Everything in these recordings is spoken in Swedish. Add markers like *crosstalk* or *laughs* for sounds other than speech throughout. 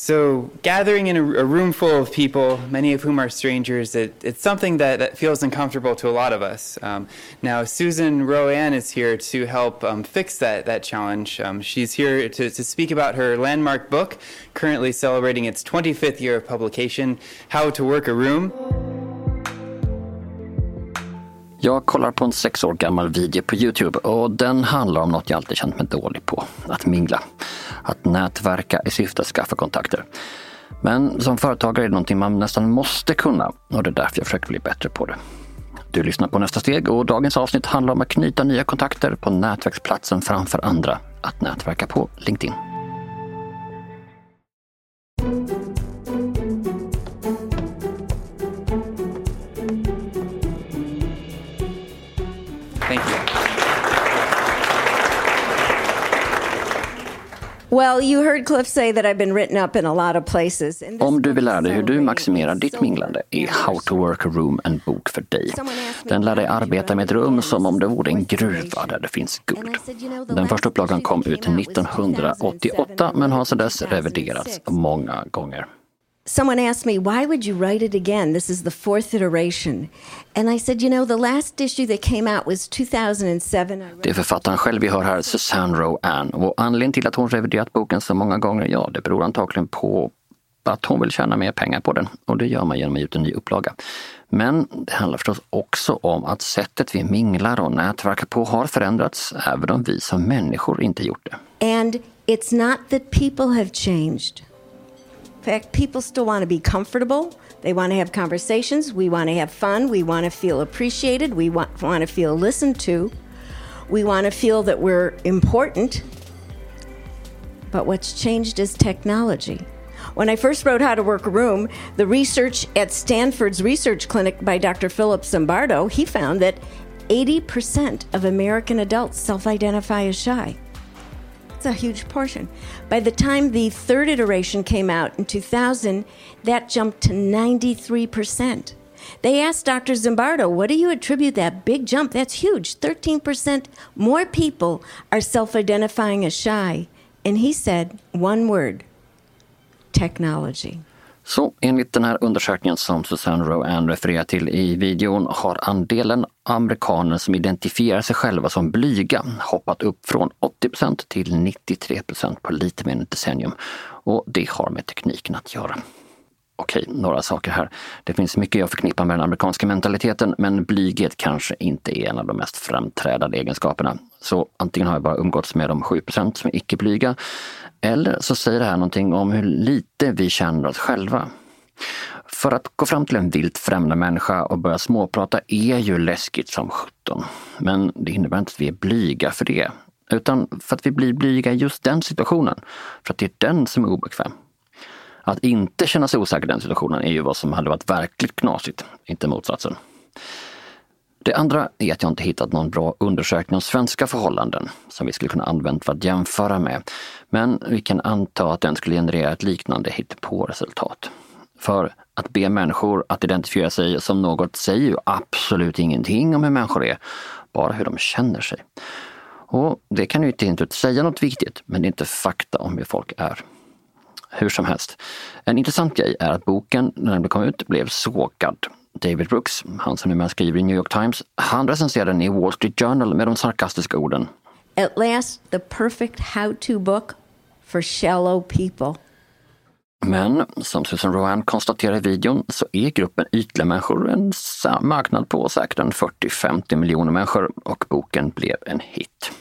So, gathering in a, a, room full of people, many of whom are strangers, it, it's something that, that feels uncomfortable to a lot of us. Um, now, Susan Roanne is here to help um, fix that, that challenge. Um, she's here to, to speak about her landmark book, currently celebrating its 25th year of publication, How to Work a Room. Jag kollar på en sex år gammal video på Youtube och den handlar om något jag alltid känt mig dålig på. Att mingla. Att nätverka i syfte att skaffa kontakter. Men som företagare är det någonting man nästan måste kunna och det är därför jag försöker bli bättre på det. Du lyssnar på nästa steg och dagens avsnitt handlar om att knyta nya kontakter på nätverksplatsen framför andra. Att nätverka på LinkedIn. Om du vill lära dig hur du maximerar ditt minglande är How to work a room en bok för dig. Den lär dig arbeta med ett rum som om det vore en gruva där det finns guld. Den första upplagan kom ut 1988 men har sedan dess reviderats många gånger. Someone asked me, why would you write it again? This is the fourth iteration. And I said, you know, the last issue that came out was 2007. Det är författaren själv vi hör här, Susanne Rowan. Och anledningen till att hon reviderat boken så många gånger, ja, det beror antagligen på att hon vill tjäna mer pengar på den. Och det gör man genom att ge ut en ny upplaga. Men det handlar förstås också om att sättet vi minglar och nätverkar på har förändrats, även om vi som människor inte gjort det. And it's not that people have changed fact, people still want to be comfortable. They want to have conversations. We want to have fun. We want to feel appreciated. We want, want to feel listened to. We want to feel that we're important. But what's changed is technology. When I first wrote How to Work a Room, the research at Stanford's Research Clinic by Dr. Philip Zimbardo, he found that 80% of American adults self identify as shy. It's a huge portion. By the time the third iteration came out in 2000, that jumped to 93%. They asked Dr. Zimbardo, what do you attribute that big jump? That's huge. 13% more people are self identifying as shy. And he said one word technology. Så enligt den här undersökningen som Susanne Rowan refererar till i videon har andelen amerikaner som identifierar sig själva som blyga hoppat upp från 80% till 93% på lite mer än ett decennium. Och det har med tekniken att göra. Okej, några saker här. Det finns mycket jag förknippar med den amerikanska mentaliteten, men blyghet kanske inte är en av de mest framträdande egenskaperna. Så antingen har jag bara umgåtts med de 7% som är icke-blyga, eller så säger det här någonting om hur lite vi känner oss själva. För att gå fram till en vilt främmande människa och börja småprata är ju läskigt som sjutton. Men det innebär inte att vi är blyga för det. Utan för att vi blir blyga i just den situationen. För att det är den som är obekväm. Att inte känna sig osäker i den situationen är ju vad som hade varit verkligt knasigt, inte motsatsen. Det andra är att jag inte hittat någon bra undersökning om svenska förhållanden som vi skulle kunna använda för att jämföra med. Men vi kan anta att den skulle generera ett liknande hittepå-resultat. För att be människor att identifiera sig som något säger ju absolut ingenting om hur människor är, bara hur de känner sig. Och det kan ju inte säga något viktigt, men det är inte fakta om hur folk är. Hur som helst. En intressant grej är att boken, när den kom ut, blev sågad. David Brooks, han som numera skriver i New York Times, han recenserade den i Wall Street Journal med de sarkastiska orden. At last the perfect how-to book for shallow people. Men som Susan Rowan konstaterar i videon så är gruppen ytliga människor en marknad på säkert 40-50 miljoner människor och boken blev en hit.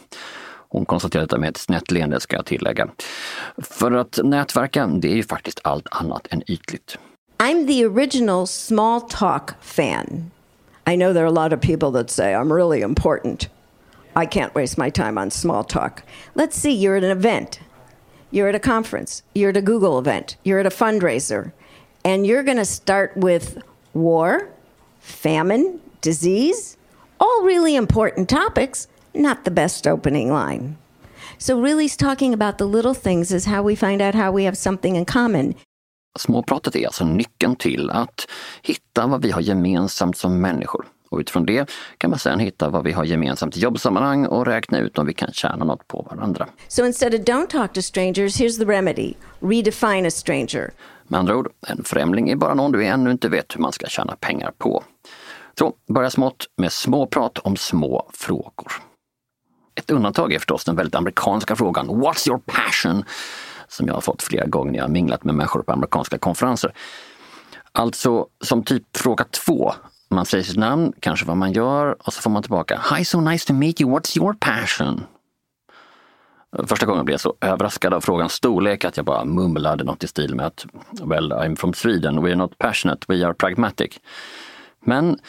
Hon konstaterar detta med ett snett leende ska jag tillägga. För att nätverka, det är ju faktiskt allt annat än ytligt. I'm the original small talk fan. I know there are a lot of people that say I'm really important. I can't waste my time on small talk. Let's see, you're at an event. You're at a conference. You're at a Google event. You're at a fundraiser. And you're going to start with war, famine, disease, all really important topics, not the best opening line. So, really, talking about the little things is how we find out how we have something in common. Småpratet är alltså nyckeln till att hitta vad vi har gemensamt som människor. Och utifrån det kan man sedan hitta vad vi har gemensamt i jobbsammanhang och räkna ut om vi kan tjäna något på varandra. So instead of don't talk to strangers, here's the remedy. Redefine a stranger. Med andra ord, en främling är bara någon du ännu inte vet hur man ska tjäna pengar på. Så börja smått med småprat om små frågor. Ett undantag är förstås den väldigt amerikanska frågan What's your passion? Som jag har fått flera gånger när jag minglat med människor på amerikanska konferenser. Alltså som typ fråga två. Man säger sitt namn, kanske vad man gör och så får man tillbaka Hi, so nice to meet you. What's your passion? Första gången blev jag så överraskad av frågans storlek att jag bara mumlade något i stil med att Well, I'm from Sweden. We're not passionate, we are pragmatic. Men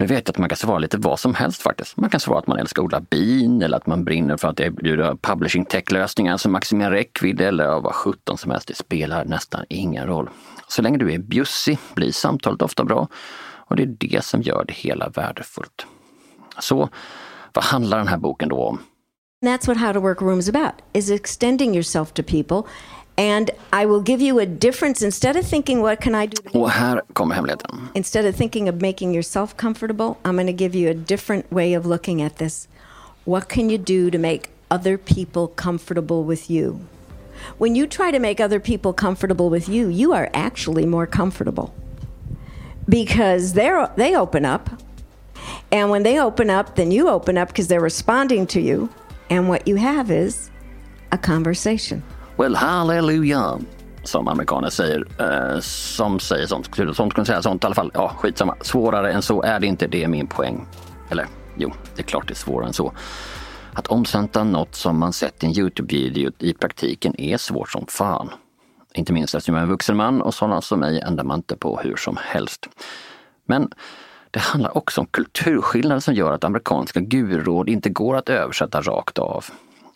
nu vet jag att man kan svara lite vad som helst faktiskt. Man kan svara att man älskar att odla bin eller att man brinner för att erbjuda publishing tech-lösningar som maximerar räckvidd eller vad sjutton som helst. Det spelar nästan ingen roll. Så länge du är bjussig blir samtalet ofta bra och det är det som gör det hela värdefullt. Så vad handlar den här boken då om? That's what How to Work rooms about, is extending yourself to people And I will give you a difference. Instead of thinking, what can I do? Och här kommer hemligheten. Instead of thinking of making yourself comfortable, I'm going to give you a different way of looking at this. What can you do to make other people comfortable with you? When you try to make other people comfortable with you, you are actually more comfortable because they're, they open up. And when they open up, then you open up because they're responding to you. And what you have is a conversation. Well, hallelujah, som amerikaner säger. Eh, som säger sånt. Som skulle säga sånt i alla fall. Ja, skitsamma. Svårare än så är det inte. Det är min poäng. Eller jo, det är klart det är svårare än så. Att omsätta något som man sett i en Youtube-video i praktiken är svårt som fan. Inte minst eftersom jag är en vuxen man och sådana som mig ändrar man inte på hur som helst. Men det handlar också om kulturskillnader som gör att amerikanska gururåd inte går att översätta rakt av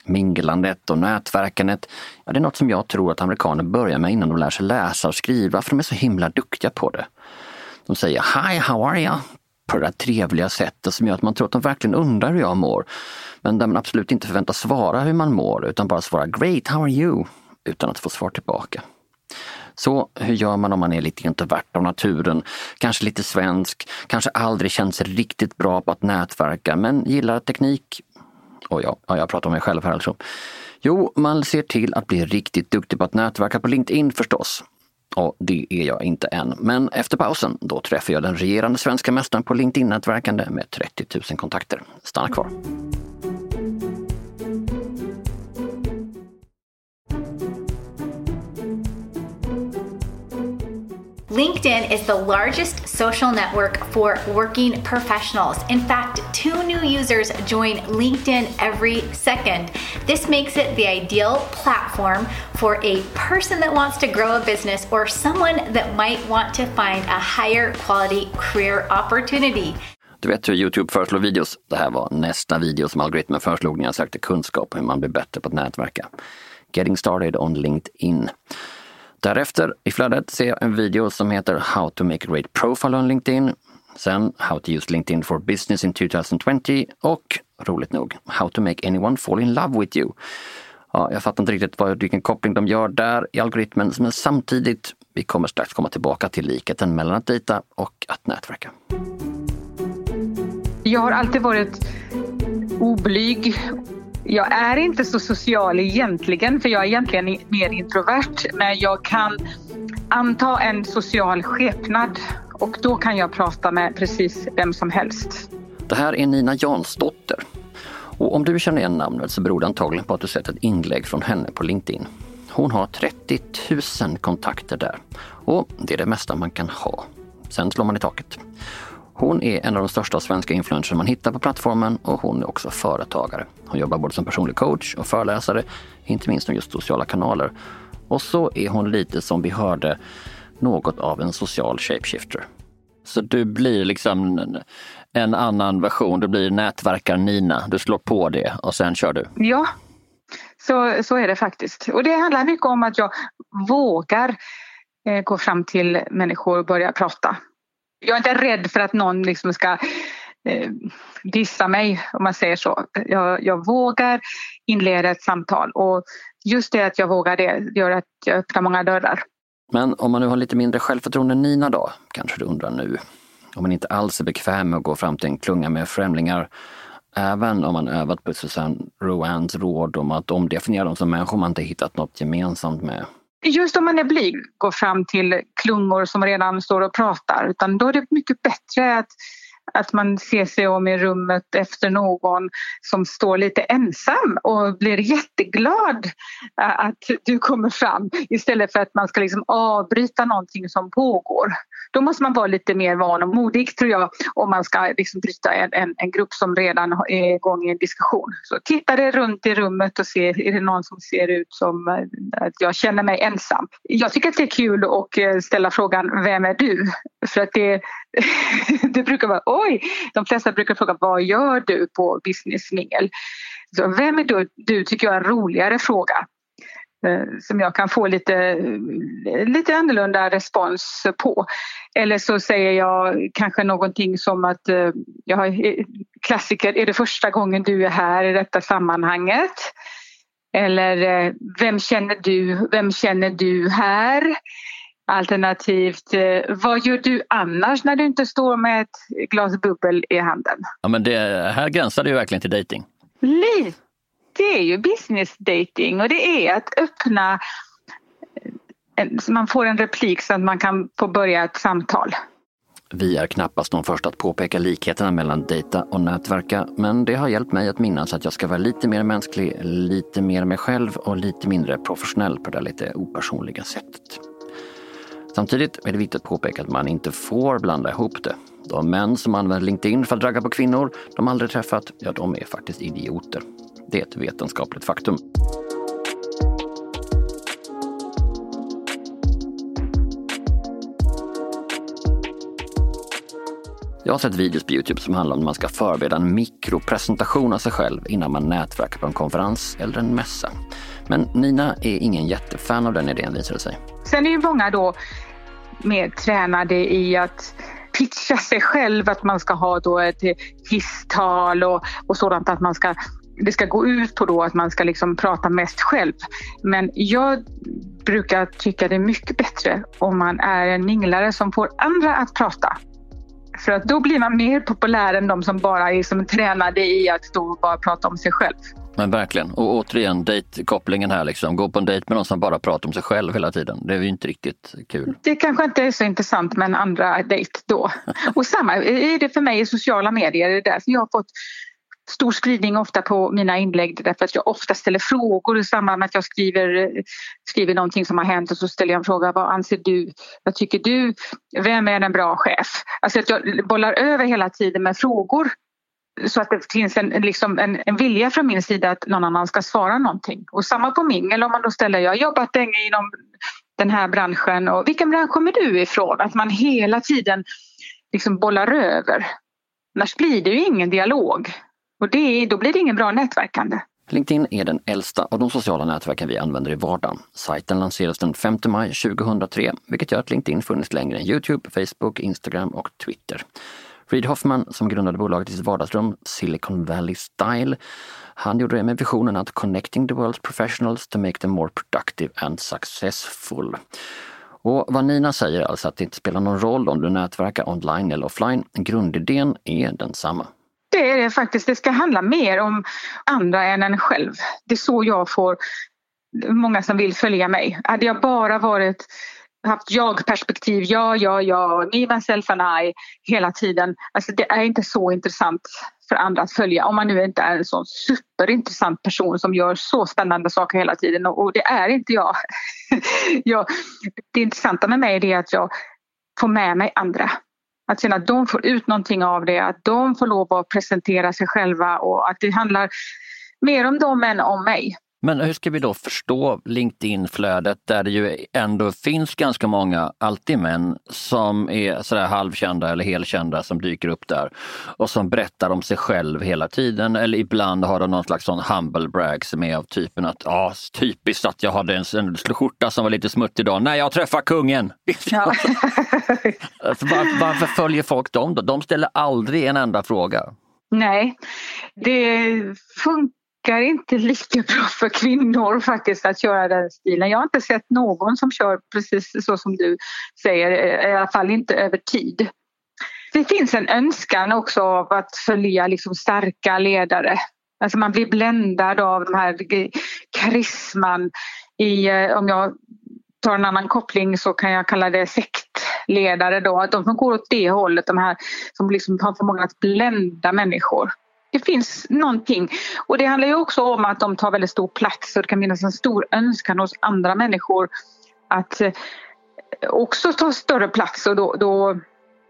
minglandet och nätverkandet, ja, det är något som jag tror att amerikaner börjar med innan de lär sig läsa och skriva, för de är så himla duktiga på det. De säger Hi, how are you? på det där trevliga sättet som gör att man tror att de verkligen undrar hur jag mår. Men där man absolut inte förväntas svara hur man mår utan bara svara Great, how are you? utan att få svar tillbaka. Så hur gör man om man är lite introvert av naturen, kanske lite svensk, kanske aldrig känt sig riktigt bra på att nätverka men gillar teknik, och ja, ja, jag pratar om mig själv här alltså. Jo, man ser till att bli riktigt duktig på att nätverka på LinkedIn förstås. Och det är jag inte än. Men efter pausen, då träffar jag den regerande svenska mästaren på LinkedIn-nätverkande med 30 000 kontakter. Stanna kvar. LinkedIn is the largest social network for working professionals. In fact, two new users join LinkedIn every second. This makes it the ideal platform for a person that wants to grow a business or someone that might want to find a higher quality career opportunity. Du vet hur Youtube föreslår videos? Det här var nästa video som algoritmen föreslog när jag sökte kunskap om hur man blir bättre på att nätverka. Getting started on LinkedIn. Därefter i flödet ser jag en video som heter How to make a great profile on LinkedIn. Sen How to use LinkedIn for business in 2020 och roligt nog How to make anyone fall in love with you. Ja, jag fattar inte riktigt vad, vilken koppling de gör där i algoritmen, men samtidigt, vi kommer strax komma tillbaka till likheten mellan att dejta och att nätverka. Jag har alltid varit oblyg jag är inte så social egentligen, för jag är egentligen mer introvert. Men jag kan anta en social skepnad och då kan jag prata med precis vem som helst. Det här är Nina Jansdotter. Och om du känner igen namnet så beror det antagligen på att du sett ett inlägg från henne på LinkedIn. Hon har 30 000 kontakter där och det är det mesta man kan ha. Sen slår man i taket. Hon är en av de största svenska influencers man hittar på plattformen och hon är också företagare. Hon jobbar både som personlig coach och föreläsare, inte minst om just sociala kanaler. Och så är hon lite som vi hörde, något av en social shapeshifter. Så du blir liksom en, en annan version, du blir nätverkar-Nina. Du slår på det och sen kör du. Ja, så, så är det faktiskt. Och det handlar mycket om att jag vågar eh, gå fram till människor och börja prata jag är inte rädd för att någon liksom ska eh, dissa mig om man säger så. Jag, jag, vågar inleda ett samtal och just det att jag vågar det gör att jag öppnar många dörrar. Men om man nu har lite mindre självförtroende än Nina då, kanske du undrar nu. Om man inte alls är bekväm med att gå fram till en klunga med främlingar, även om man övat på Susanne Roans råd om att omdefiniera dem som människor man inte hittat något gemensamt med. Just om man är blyg, gå fram till klungor som redan står och pratar, utan då är det mycket bättre att att man ser sig om i rummet efter någon som står lite ensam och blir jätteglad att du kommer fram istället för att man ska liksom avbryta någonting som pågår. Då måste man vara lite mer van och modig tror jag om man ska liksom bryta en, en, en grupp som redan är igång i en diskussion. Så titta dig runt i rummet och se, är det någon som ser ut som eh, att jag känner mig ensam? Jag tycker att det är kul att eh, ställa frågan Vem är du? För att det, *laughs* det brukar vara oj, de flesta brukar fråga vad gör du på businessmingel? Så vem är du? Du tycker jag är en roligare fråga eh, som jag kan få lite, eh, lite annorlunda respons på. Eller så säger jag kanske någonting som att eh, jag har klassiker, är det första gången du är här i detta sammanhanget? Eller vem känner du, vem känner du här? Alternativt, eh, vad gör du annars när du inte står med ett glas bubbel i handen? Ja, men det här gränsar det ju verkligen till dating. Lite. Det är ju business dating och det är att öppna så man får en replik så att man kan få börja ett samtal. Vi är knappast de första att påpeka likheterna mellan dejta och nätverka, men det har hjälpt mig att minnas att jag ska vara lite mer mänsklig, lite mer mig själv och lite mindre professionell på det lite opersonliga sättet. Samtidigt är det viktigt att påpeka att man inte får blanda ihop det. De män som använder LinkedIn för att ragga på kvinnor de aldrig träffat, ja de är faktiskt idioter. Det är ett vetenskapligt faktum. Jag har sett videos på Youtube som handlar om att man ska förbereda en mikropresentation av sig själv innan man nätverkar på en konferens eller en mässa. Men Nina är ingen jättefan av den idén visar det sig. Sen är ju många då mer tränade i att pitcha sig själv, att man ska ha då ett hisstal och, och sådant att man ska det ska gå ut på då att man ska liksom prata mest själv. Men jag brukar tycka det är mycket bättre om man är en minglare som får andra att prata. För att då blir man mer populär än de som bara är som tränade i att stå och bara prata om sig själv. Men verkligen. Och återigen dejtkopplingen här. Liksom. Gå på en dejt med någon som bara pratar om sig själv hela tiden. Det är ju inte riktigt kul. Det kanske inte är så intressant med en andra dejt då. *laughs* Och samma är det för mig i sociala medier. Det är därför jag har fått stor spridning ofta på mina inlägg därför att jag ofta ställer frågor i samband med att jag skriver, skriver någonting som har hänt och så ställer jag en fråga. Vad anser du? Vad tycker du? Vem är en bra chef? Alltså att jag bollar över hela tiden med frågor så att det finns en, liksom en, en, vilja från min sida att någon annan ska svara någonting. Och samma på mingel om man då ställer, jag har jobbat länge inom den här branschen och vilken bransch kommer du ifrån? Att man hela tiden liksom bollar över. Annars blir det ju ingen dialog. Och det, då blir det ingen bra nätverkande. LinkedIn är den äldsta av de sociala nätverken vi använder i vardagen. Sajten lanserades den 5 maj 2003, vilket gör att LinkedIn funnits längre än Youtube, Facebook, Instagram och Twitter. Reid Hoffman, som grundade bolaget i sitt vardagsrum, Silicon Valley Style, han gjorde det med visionen att connecting the world's professionals to make them more productive and successful. Och vad Nina säger alltså att det inte spelar någon roll om du nätverkar online eller offline. Grundidén är densamma. Det är det faktiskt. Det ska handla mer om andra än en själv. Det är så jag får många som vill följa mig. Hade jag bara varit haft jag-perspektiv, ja, ja, ja, me, myself and I hela tiden. Alltså det är inte så intressant för andra att följa om man nu inte är en sån superintressant person som gör så spännande saker hela tiden och, det är inte jag. *laughs* jag. Det intressanta med mig är att jag får med mig andra. Att känna att de får ut någonting av det, att de får lov att presentera sig själva och att det handlar mer om dem än om mig. Men hur ska vi då förstå LinkedIn-flödet där det ju ändå finns ganska många, alltid män, som är sådär halvkända eller helkända som dyker upp där och som berättar om sig själv hela tiden eller ibland har de någon slags sån humble brag som är av typen att ja, typiskt att jag hade en, en skjorta som var lite smutsig idag. Nej, jag träffar kungen! Ja. *laughs* Alltså, var, varför följer folk dem då? De ställer aldrig en enda fråga. Nej, det funkar funkar inte lika bra för kvinnor faktiskt att köra den stilen. Jag har inte sett någon som kör precis så som du säger, eh, i alla fall inte över tid. det finns en önskan också av att följa liksom starka ledare. Alltså man blir bländad av den här karisman i, eh, om jag tar en annan koppling så kan jag kalla det sektledare då. De som går åt det hållet, de här som liksom har förmågan att blända människor. Det finns någonting och det handlar ju också om att de tar väldigt stor plats och det kan finnas en stor önskan hos andra människor att eh, också ta större plats och då, då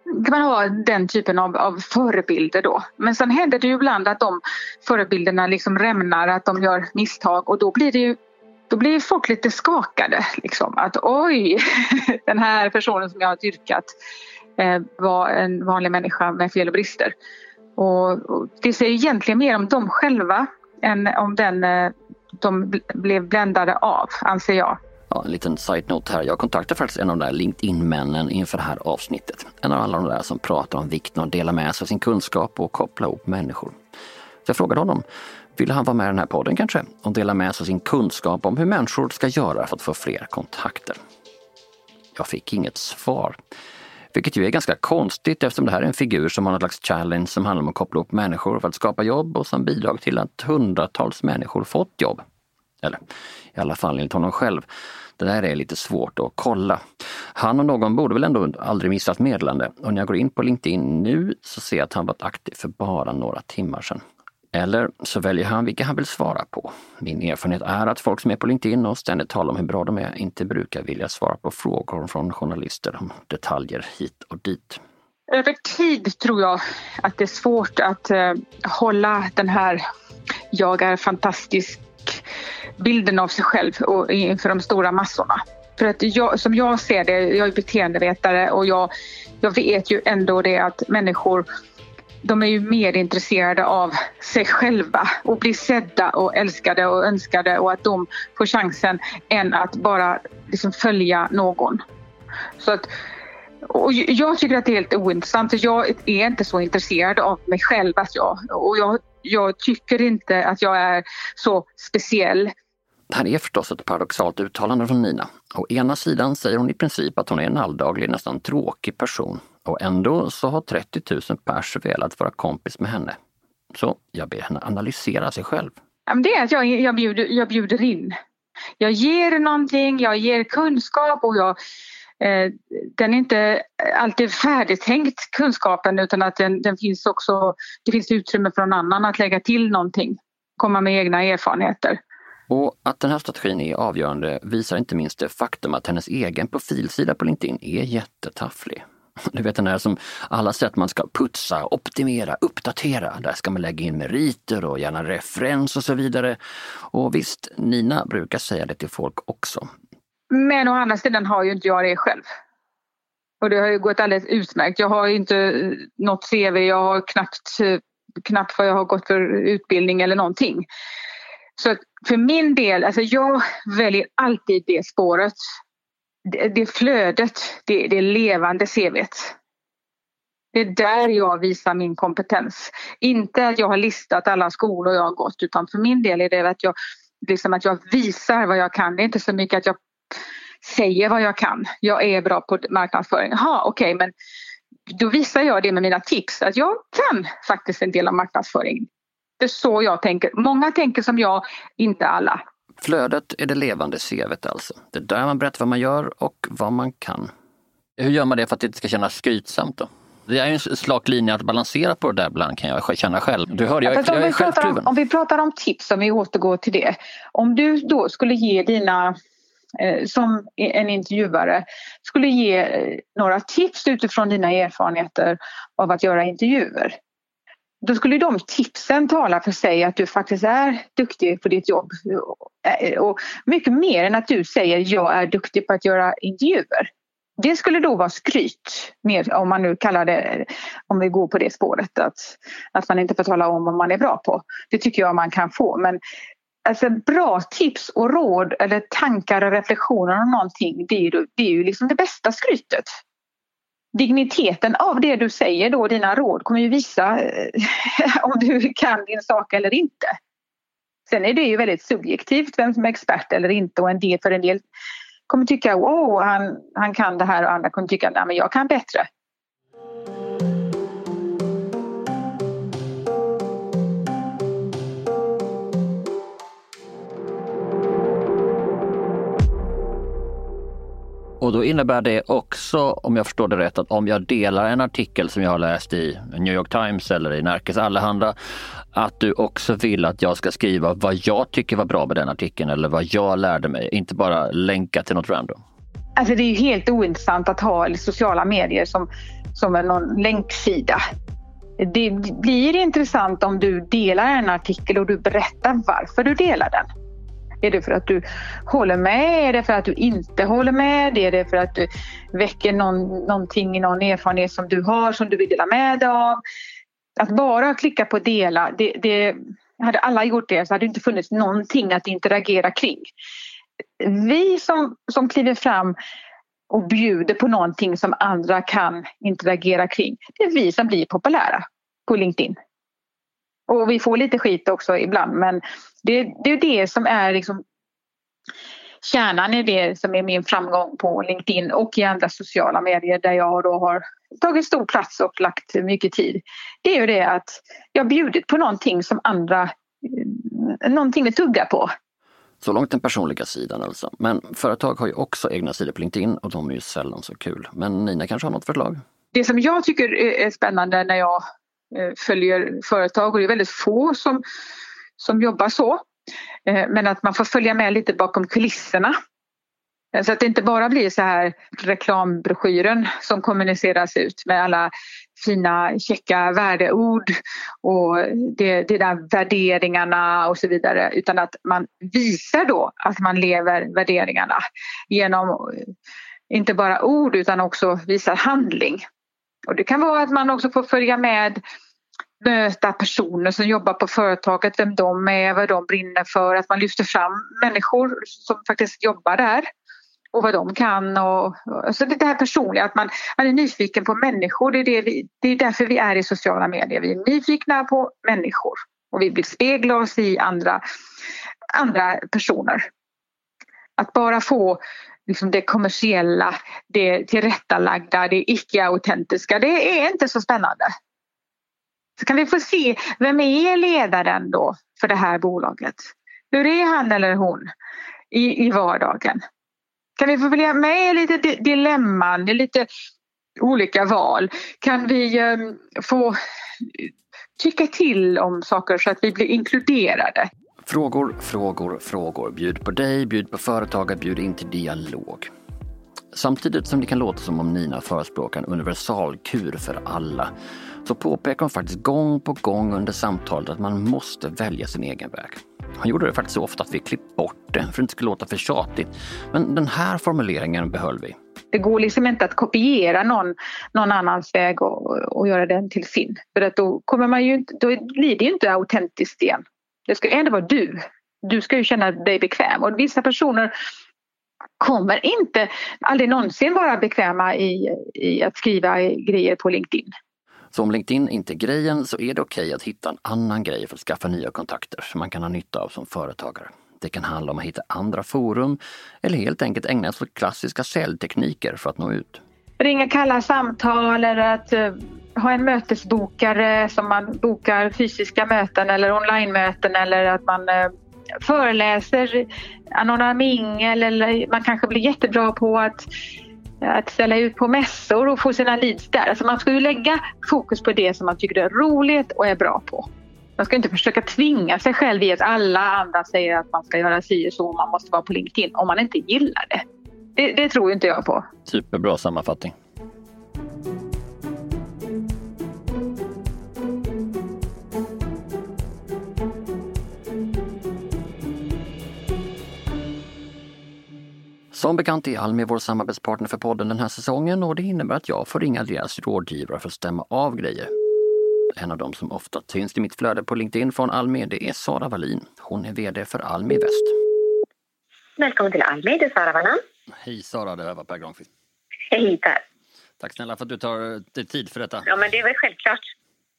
kan man ha den typen av, av förebilder då. Men sen händer det ju ibland att de förebilderna liksom rämnar, att de gör misstag och då blir det ju då blir folk lite skakade. Liksom. Att oj, *laughs* den här personen som jag har dyrkat eh, var en vanlig människa med fel och brister. Och, och det säger egentligen mer om dem själva än om den eh, de blev bländade av, anser jag. Ja, en liten side-note här. Jag kontaktade faktiskt en av de där LinkedIn-männen inför det här avsnittet. En av alla de där som pratar om vikten av att dela med sig av sin kunskap och koppla ihop människor. Så jag frågade honom, vill han vara med i den här podden kanske? Och dela med sig av sin kunskap om hur människor ska göra för att få fler kontakter? Jag fick inget svar. Vilket ju är ganska konstigt eftersom det här är en figur som har något slags challenge som handlar om att koppla ihop människor för att skapa jobb och som bidragit till att hundratals människor fått jobb. Eller i alla fall enligt honom själv. Det där är lite svårt att kolla. Han och någon borde väl ändå aldrig missa ett meddelande och när jag går in på LinkedIn nu så ser jag att han varit aktiv för bara några timmar sedan. Eller så väljer han vilka han vill svara på. Min erfarenhet är att folk som är på LinkedIn och ständigt talar om hur bra de är inte brukar vilja svara på frågor från journalister om detaljer hit och dit. Över tid tror jag att det är svårt att eh, hålla den här jag är fantastisk bilden av sig själv och inför de stora massorna. För att jag, som jag ser det, jag är beteendevetare och jag, jag vet ju ändå det att människor de är ju mer intresserade av sig själva och bli sedda och älskade och önskade och att de får chansen än att bara liksom följa någon. Så att, och jag tycker att det är helt ointressant för jag är inte så intresserad av mig själv. Att jag, och jag, jag tycker inte att jag är så speciell. Det här är förstås ett paradoxalt uttalande från Nina. Å ena sidan säger hon i princip att hon är en alldaglig, nästan tråkig person. Och ändå så har 30 000 pers velat vara kompis med henne. Så jag ber henne analysera sig själv. Det är att jag, jag, bjuder, jag bjuder in. Jag ger någonting, jag ger kunskap och jag, eh, den är inte alltid färdigtänkt kunskapen utan att den, den, finns också, det finns utrymme för någon annan att lägga till någonting, komma med egna erfarenheter. Och att den här strategin är avgörande visar inte minst det faktum att hennes egen profilsida på LinkedIn är jättetafflig. *laughs* Du vet den här som alla säger att man ska putsa, optimera, uppdatera. Där ska man lägga in meriter och gärna referens och så vidare. Och visst, Nina brukar säga det till folk också. Men å andra sidan har ju inte jag det själv. Och det har ju gått alldeles utmärkt. Jag har inte eh, något CV, jag har knappt, eh, knappt vad jag har gått för utbildning eller någonting. Så för min del, alltså jag väljer alltid det spåret det, det flödet, det, det levande CVt. Det är där jag visar min kompetens. Inte att jag har listat alla skolor jag har gått utan för min del är det att jag, liksom att jag visar vad jag kan. Det är inte så mycket att jag säger vad jag kan. Jag är bra på marknadsföring. Jaha, okej, okay, men då visar jag det med mina tips att jag kan faktiskt en del av marknadsföring. Är så jag tänker. Många tänker som jag, inte alla. Flödet är det levande CVt alltså. Det är där man berättar vad man gör och vad man kan. Hur gör man det för att det inte ska kännas skrytsamt då? Det är ju en slak linje att balansera på det där ibland kan jag känna själv. Du hörde, jag, jag, jag är självkluven. Om, om vi pratar om tips, om vi återgår till det. Om du då skulle ge dina eh, som en intervjuare skulle ge eh, några tips utifrån dina erfarenheter av att göra intervjuer då skulle de tipsen tala för sig att du faktiskt är duktig på ditt jobb. Och mycket mer än att du säger jag är duktig på att göra intervjuer. Det skulle då vara skryt, mer, om man nu kallar det, om vi går på det spåret, att, att man inte får tala om vad man är bra på. Det tycker jag man kan få. Men alltså, bra tips och råd eller tankar och reflektioner om någonting, det är ju, det är ju liksom det bästa skrytet digniteten av det du säger då, dina råd, kommer ju visa eh, *laughs* om du kan din sak eller inte. Sen är det ju väldigt subjektivt vem som är expert eller inte och en del för en del kommer tycka wow, han, han kan det här och andra kommer tycka nej men jag kan bättre. Och då innebär det också, om jag förstår det rätt, att om jag delar en artikel som jag har läst i New York Times eller i Närkes Allehanda, att du också vill att jag ska skriva vad jag tycker var bra med den artikeln eller vad jag lärde mig, inte bara länka till något random. Alltså det är ju helt ointressant att ha sociala medier som, som någon länksida. Det blir intressant om du delar en artikel och du berättar varför du delar den. Är det för att du håller med? Är det för att du inte håller med? Är det för att du väcker någon, någonting, någon erfarenhet som du har som du vill dela med dig av? Att bara klicka på dela, det, det, hade alla gjort det så hade det inte funnits någonting att interagera kring. Vi som, som kliver fram och bjuder på någonting som andra kan interagera kring, det är vi som blir populära på LinkedIn. Och vi får lite skit också ibland men det, det är det som är liksom kärnan i det som är min framgång på LinkedIn och i andra sociala medier där jag då har tagit stor plats och lagt mycket tid. Det är ju det att jag bjudit på någonting som andra, eh, någonting vi tuggar på. Så långt den personliga sidan alltså. Men företag har ju också egna sidor på LinkedIn och de är ju sällan så kul. Men Nina kanske har något förslag? Det som jag tycker är spännande när jag Eh, följer företag och det är väldigt få som som jobbar så. Eh, men att man får följa med lite bakom kulisserna. Eh, så att det inte bara blir så här reklambroschyren som kommuniceras ut med alla fina käcka värdeord och det, det där värderingarna och så vidare utan att man visar då att man lever värderingarna genom inte bara ord utan också visar handling. Och det kan vara att man också får följa med möta personer som jobbar på företaget, vem de är, vad de brinner för, att man lyfter fram människor som faktiskt jobbar där och vad de kan. Och, så det här personliga, att man, man är nyfiken på människor. Det är, det, vi, det är därför vi är i sociala medier. Vi är nyfikna på människor och vi vill spegla oss i andra, andra personer. Att bara få liksom det kommersiella, det tillrättalagda, det icke-autentiska, det är inte så spännande. Så kan vi få se, vem är ledaren då för det här bolaget? Hur är han eller hon i, i vardagen? Kan vi få följa med lite dilemman, lite olika val? Kan vi ehm, få tycka till om saker så att vi blir inkluderade? Frågor, frågor, frågor. Bjud på dig, bjud på företaget, bjud in till dialog. Samtidigt som det kan låta som om Nina förespråkar en universalkur för alla så påpekar hon faktiskt gång på gång under samtalet att man måste välja sin egen väg. Han gjorde det faktiskt så ofta att vi klippt bort det för att det inte skulle låta för tjatigt. Men den här formuleringen behöll vi. Det går liksom inte att kopiera någon, någon annans väg och, och göra den till sin. För att då, kommer man ju, då blir det ju inte autentiskt igen. Det ska ändå vara du. Du ska ju känna dig bekväm och vissa personer kommer inte aldrig någonsin vara bekväma i, i att skriva grejer på LinkedIn. Så om LinkedIn inte är grejen så är det okej okay att hitta en annan grej för att skaffa nya kontakter som man kan ha nytta av som företagare. Det kan handla om att hitta andra forum eller helt enkelt ägna sig åt klassiska säljtekniker för att nå ut. Ringa kalla samtal eller att eh, ha en mötesbokare som man bokar fysiska möten eller onlinemöten eller att man eh, föreläser, anordnar mingel eller man kanske blir jättebra på att att ställa ut på mässor och få sina leads där. Alltså man ska ju lägga fokus på det som man tycker är roligt och är bra på. Man ska inte försöka tvinga sig själv i att alla andra säger att man ska göra si och så och man måste vara på LinkedIn om man inte gillar det. Det, det tror inte jag på. Superbra sammanfattning. Som bekant är Almi vår samarbetspartner för podden den här säsongen och det innebär att jag får ringa deras rådgivare för att stämma av grejer. En av dem som ofta syns i mitt flöde på LinkedIn från Almi, det är Sara Wallin. Hon är VD för Almi Väst. Välkommen till Almi, det är Sara Wallin. Hej Sara, det var Per Granqvist. Hej Per. Tack snälla för att du tar dig tid för detta. Ja, men det är väl självklart.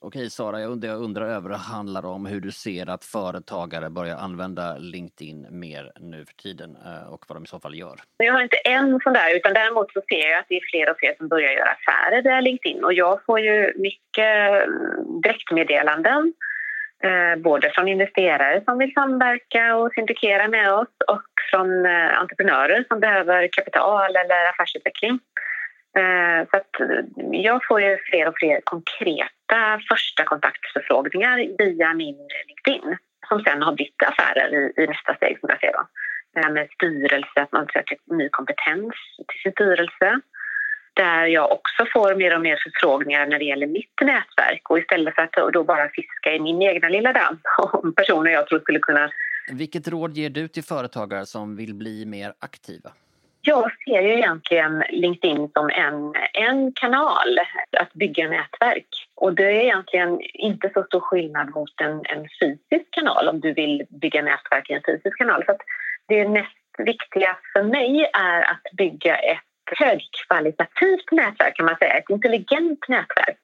Okej Sara, jag undrar, jag undrar över det handlar om hur du ser att företagare börjar använda LinkedIn mer nu för tiden eh, och vad de i så fall gör. Jag har inte en sån där, utan däremot så ser jag att det är fler och fler som börjar göra affärer via LinkedIn och jag får ju mycket mm, direktmeddelanden eh, både från investerare som vill samverka och syndikera med oss och från eh, entreprenörer som behöver kapital eller affärsutveckling. Eh, så att eh, jag får ju fler och fler konkreta första kontaktförfrågningar via min LinkedIn som sen har blivit affärer i, i nästa steg som jag ser då. Med styrelse, att man söker ny kompetens till sin styrelse där jag också får mer och mer förfrågningar när det gäller mitt nätverk och istället för att då bara fiska i min egna lilla damm *laughs* om personer jag tror skulle kunna... Vilket råd ger du till företagare som vill bli mer aktiva? Jag ser ju egentligen LinkedIn som en, en kanal att bygga nätverk. Och det är egentligen inte så stor skillnad mot en, en fysisk kanal om du vill bygga nätverk i en fysisk kanal. Så det näst viktiga för mig är att bygga ett högkvalitativt nätverk kan man säga, ett intelligent nätverk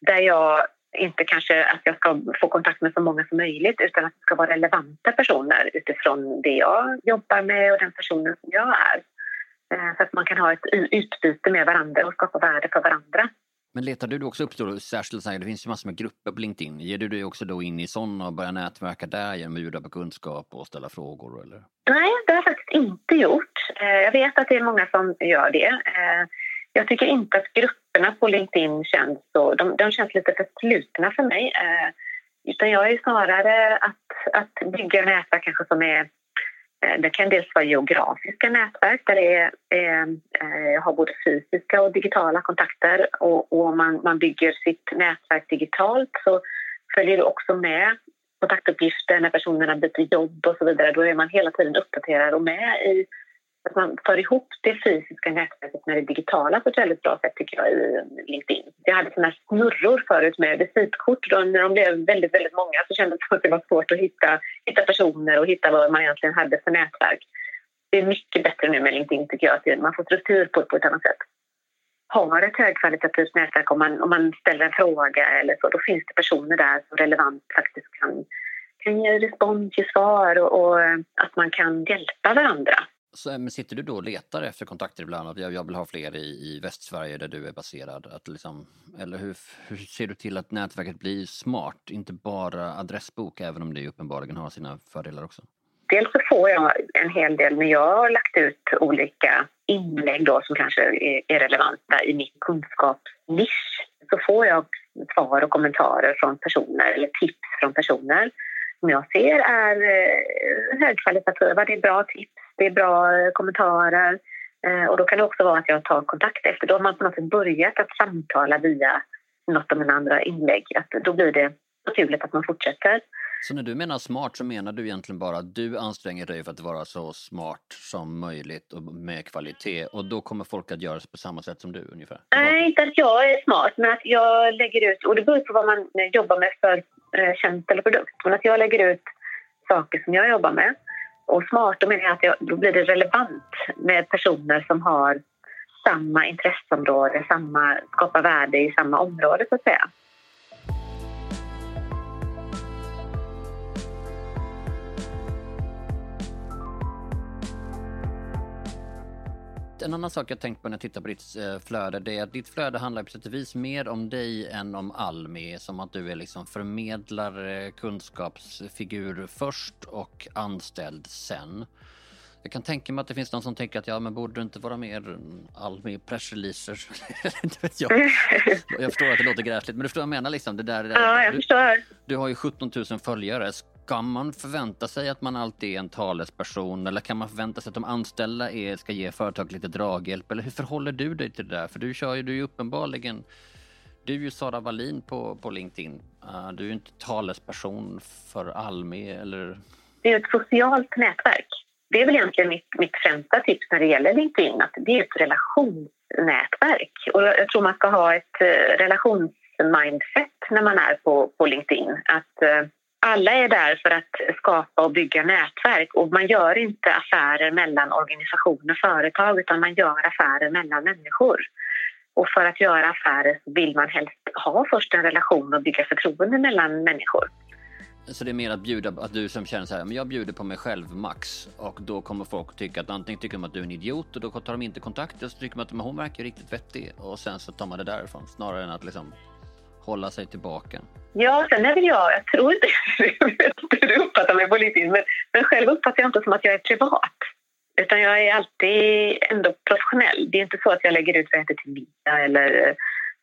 där jag inte kanske att jag ska få kontakt med så många som möjligt utan att det ska vara relevanta personer utifrån det jag jobbar med och den personen som jag är. Eh, så att man kan ha ett utbyte med varandra och skapa värde för varandra. Men letar du också upp då, särskilt det finns ju massor med grupper på LinkedIn. Ger du dig också då in i sådana och börjar nätverka där genom att bjuda på kunskap och ställa frågor? Eller? Nej, det har jag faktiskt inte gjort. Eh, jag vet att det är många som gör det. Eh, jag tycker inte att grupperna på LinkedIn känns så... De, de känns lite för slutna för mig. Eh, utan jag är snarare att, att bygga nätverk kanske som är Eh, Eh, det kan dels vara geografiska nätverk där det är, eh, har både fysiska och digitala kontakter och, och om man, man bygger sitt nätverk digitalt så följer det också med kontaktuppgifter när personerna byter jobb och så vidare. Då är man hela tiden uppdaterad och med i att man för ihop det fysiska nätverket med det digitala på ett väldigt bra sätt tycker jag i LinkedIn. Jag hade såna snurror förut med visitkort. Då, när de blev väldigt, väldigt många så kändes det som att det var svårt att hitta, hitta personer och hitta vad man egentligen hade för nätverk. Det är mycket bättre nu med LinkedIn tycker jag, att man får struktur på det på ett annat sätt. Har ett högkvalitativt nätverk om man, om man ställer en fråga eller så, då finns det personer där som relevant faktiskt kan, kan ge respons, ge svar och, och att man kan hjälpa varandra så, eh, men sitter du då och letar efter kontakter ibland? Att jag, jag vill ha fler i, i Västsverige där du är baserad. Att liksom, eller hur, hur ser du till att nätverket blir smart? Inte bara adressbok, även om det uppenbarligen har sina fördelar också. Dels så får jag en hel del när jag har lagt ut olika inlägg då som kanske är, är relevanta i min kunskapsnisch. Så får jag svar och kommentarer från personer eller tips från personer som jag ser är eh, högkvalitativa. Det är bra tips det är bra kommentarer. Eh, och då kan det också vara att jag tar kontakt efter. Då har man på något sätt börjat att samtala via något av mina andra inlägg. Att då blir det naturligt att man fortsätter. Så när du menar smart så menar du egentligen bara att du anstränger dig för att vara så smart som möjligt och med kvalitet och då kommer folk att göra på samma sätt som du ungefär? Nej, inte att jag är smart men att jag lägger ut, och det beror på vad man jobbar med för eh, tjänst eller produkt, men att jag lägger ut saker som jag jobbar med och smart, då menar jag att jag, då blir det relevant med personer som har samma intresseområde, samma, skapar värde i samma område så att säga. En annan sak jag tänkt på när jag tittar på ditt eh, flöde det är att ditt flöde handlar på sätt och vis mer om dig än om Almi. Som att du är liksom förmedlare, kunskapsfigur först och anställd sen. Jag kan tänka mig att det finns någon som tänker att ja, men borde du inte vara mer Almi pressreleaser? *laughs* inte vet jag. *laughs* jag förstår att det låter gräsligt, men du förstår vad jag menar liksom. Det där, ja, jag förstår. Du, du har ju 17 000 följare. Ska man förvänta sig att man alltid är en talesperson eller kan man förvänta sig att de anställda är, ska ge företaget lite draghjälp? Eller hur förhåller du dig till det där? För du kör ju, du är ju uppenbarligen du är ju Sara Wallin på, på LinkedIn. Uh, du är ju inte talesperson för Almi eller? Det är ett socialt nätverk. Det är väl egentligen mitt, mitt främsta tips när det gäller LinkedIn, att det är ett relationsnätverk. Och jag tror man ska ha ett uh, relationsmindset när man är på, på LinkedIn. Att uh, alla är där för att skapa och bygga nätverk och man gör inte affärer mellan organisationer och företag utan man gör affärer mellan människor. Och för att göra affärer vill man helst ha först en relation och bygga förtroende mellan människor. Så det är mer att bjuda, att du som känner så här, men jag bjuder på mig själv max och då kommer folk tycka att antingen tycker de att du är en idiot och då tar de inte kontakt eller så tycker de att hon verkar riktigt vettig och sen så tar man det därifrån snarare än att liksom hålla sig tillbaka? Ja, sen är väl jag, jag tror inte, *laughs* hur du uppfattar mig politiskt, men, men själv uppfattar jag inte som att jag är privat. Utan jag är alltid ändå professionell. Det är inte så att jag lägger ut vad jag äter till middag eller eh,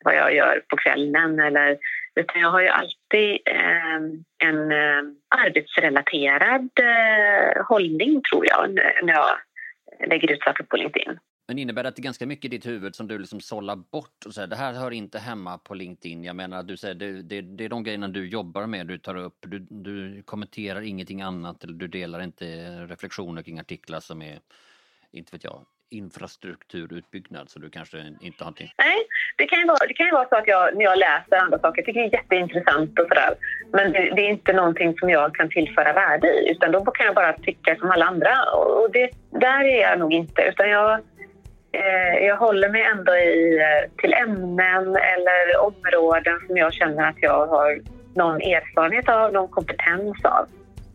vad jag gör på kvällen. Eller, utan jag har ju alltid eh, en eh, arbetsrelaterad eh, hållning, tror jag, när jag lägger ut saker på LinkedIn. Men innebär det att det är ganska mycket i ditt huvud som du liksom sållar bort och säger det här hör inte hemma på LinkedIn. Jag menar, du säger det, det, det är de grejerna du jobbar med, du tar upp, du, du kommenterar ingenting annat eller du delar inte reflektioner kring artiklar som är, inte vet jag, infrastrukturutbyggnad så du kanske inte har någonting? Nej, det kan ju vara, det kan ju vara så att jag när jag läser andra saker tycker det är jätteintressant och sådär. Men det, det, är inte någonting som jag kan tillföra värde i utan då kan jag bara tycka som alla andra och det, där är jag nog inte utan jag Eh, jag håller mig ändå i, eh, till ämnen eller områden som jag känner att jag har någon erfarenhet av, någon kompetens av.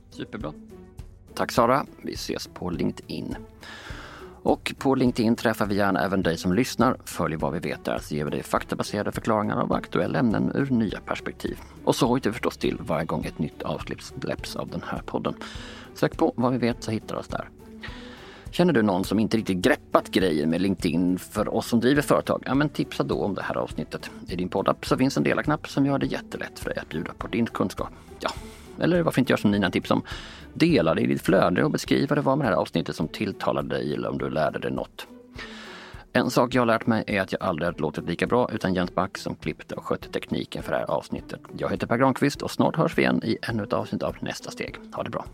Superbra. Tack Sara. Vi ses på LinkedIn. Och på LinkedIn träffar vi gärna även dig som lyssnar. Följ vad vi vet där så ger vi dig faktabaserade förklaringar av aktuella ämnen ur nya perspektiv. Och så hojtar vi förstås till varje gång ett nytt avsnitt släpps av den här podden. Sök på vad vi vet så hittar du oss där. Känner du någon som inte riktigt greppat grejen med LinkedIn för oss som driver företag? Ja, men tipsa då om det här avsnittet. I din poddapp så finns en dela-knapp som gör det jättelätt för dig att bjuda på din kunskap. Ja, eller varför inte göra som Nina tips om? Dela det i ditt flöde och beskriv vad det var med det här avsnittet som tilltalade dig eller om du lärde dig något. En sak jag har lärt mig är att jag aldrig hade låtit lika bra utan Jens Back som klippte och skötte tekniken för det här avsnittet. Jag heter Per Granqvist och snart hörs vi igen i ännu ett avsnitt av Nästa steg. Ha det bra!